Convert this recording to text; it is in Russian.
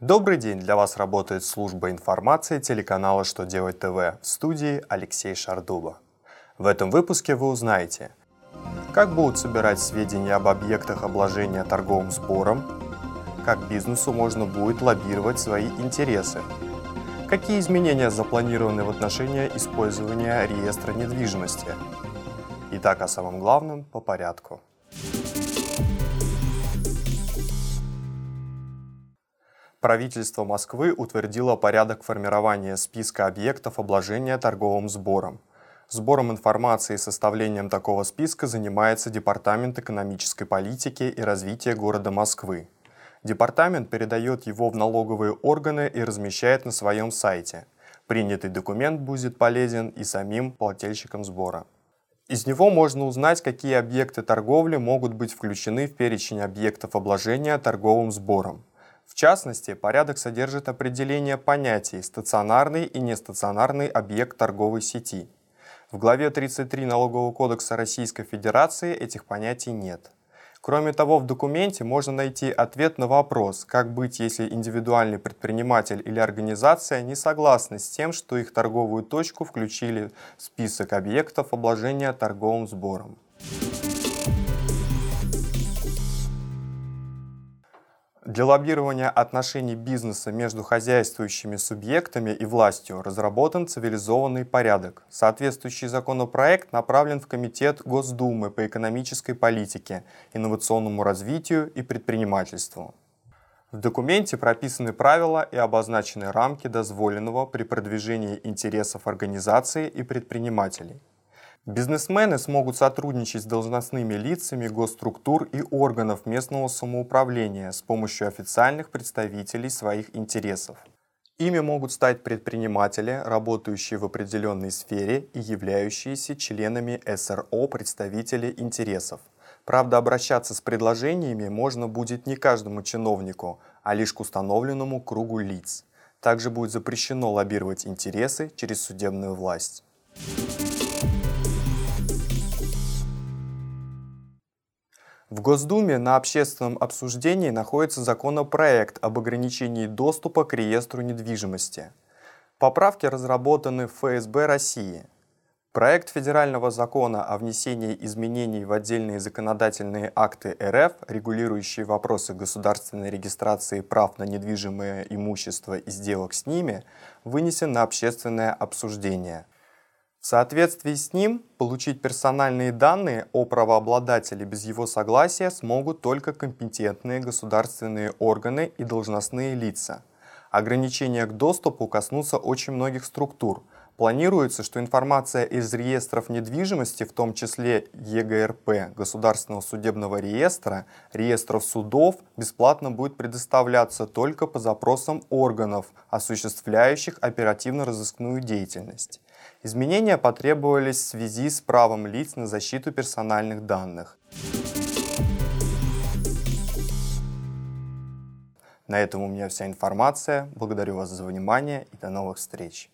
Добрый день! Для вас работает служба информации телеканала «Что делать ТВ» в студии Алексей Шардуба. В этом выпуске вы узнаете, как будут собирать сведения об объектах обложения торговым сбором, как бизнесу можно будет лоббировать свои интересы, какие изменения запланированы в отношении использования реестра недвижимости. Итак, о самом главном по порядку. Правительство Москвы утвердило порядок формирования списка объектов обложения торговым сбором. Сбором информации и составлением такого списка занимается Департамент экономической политики и развития города Москвы. Департамент передает его в налоговые органы и размещает на своем сайте. Принятый документ будет полезен и самим плательщикам сбора. Из него можно узнать, какие объекты торговли могут быть включены в перечень объектов обложения торговым сбором. В частности, порядок содержит определение понятий «стационарный» и «нестационарный объект торговой сети». В главе 33 Налогового кодекса Российской Федерации этих понятий нет. Кроме того, в документе можно найти ответ на вопрос, как быть, если индивидуальный предприниматель или организация не согласны с тем, что их торговую точку включили в список объектов обложения торговым сбором. Для лоббирования отношений бизнеса между хозяйствующими субъектами и властью разработан цивилизованный порядок. Соответствующий законопроект направлен в Комитет Госдумы по экономической политике, инновационному развитию и предпринимательству. В документе прописаны правила и обозначены рамки дозволенного при продвижении интересов организации и предпринимателей. Бизнесмены смогут сотрудничать с должностными лицами госструктур и органов местного самоуправления с помощью официальных представителей своих интересов. Ими могут стать предприниматели, работающие в определенной сфере и являющиеся членами СРО представители интересов. Правда, обращаться с предложениями можно будет не каждому чиновнику, а лишь к установленному кругу лиц. Также будет запрещено лоббировать интересы через судебную власть. В Госдуме на общественном обсуждении находится законопроект об ограничении доступа к реестру недвижимости. Поправки разработаны в ФСБ России. Проект федерального закона о внесении изменений в отдельные законодательные акты РФ, регулирующие вопросы государственной регистрации прав на недвижимое имущество и сделок с ними, вынесен на общественное обсуждение – в соответствии с ним получить персональные данные о правообладателе без его согласия смогут только компетентные государственные органы и должностные лица. Ограничения к доступу коснутся очень многих структур. Планируется, что информация из реестров недвижимости, в том числе ЕГРП, Государственного судебного реестра, реестров судов, бесплатно будет предоставляться только по запросам органов, осуществляющих оперативно-розыскную деятельность. Изменения потребовались в связи с правом лиц на защиту персональных данных. На этом у меня вся информация. Благодарю вас за внимание и до новых встреч.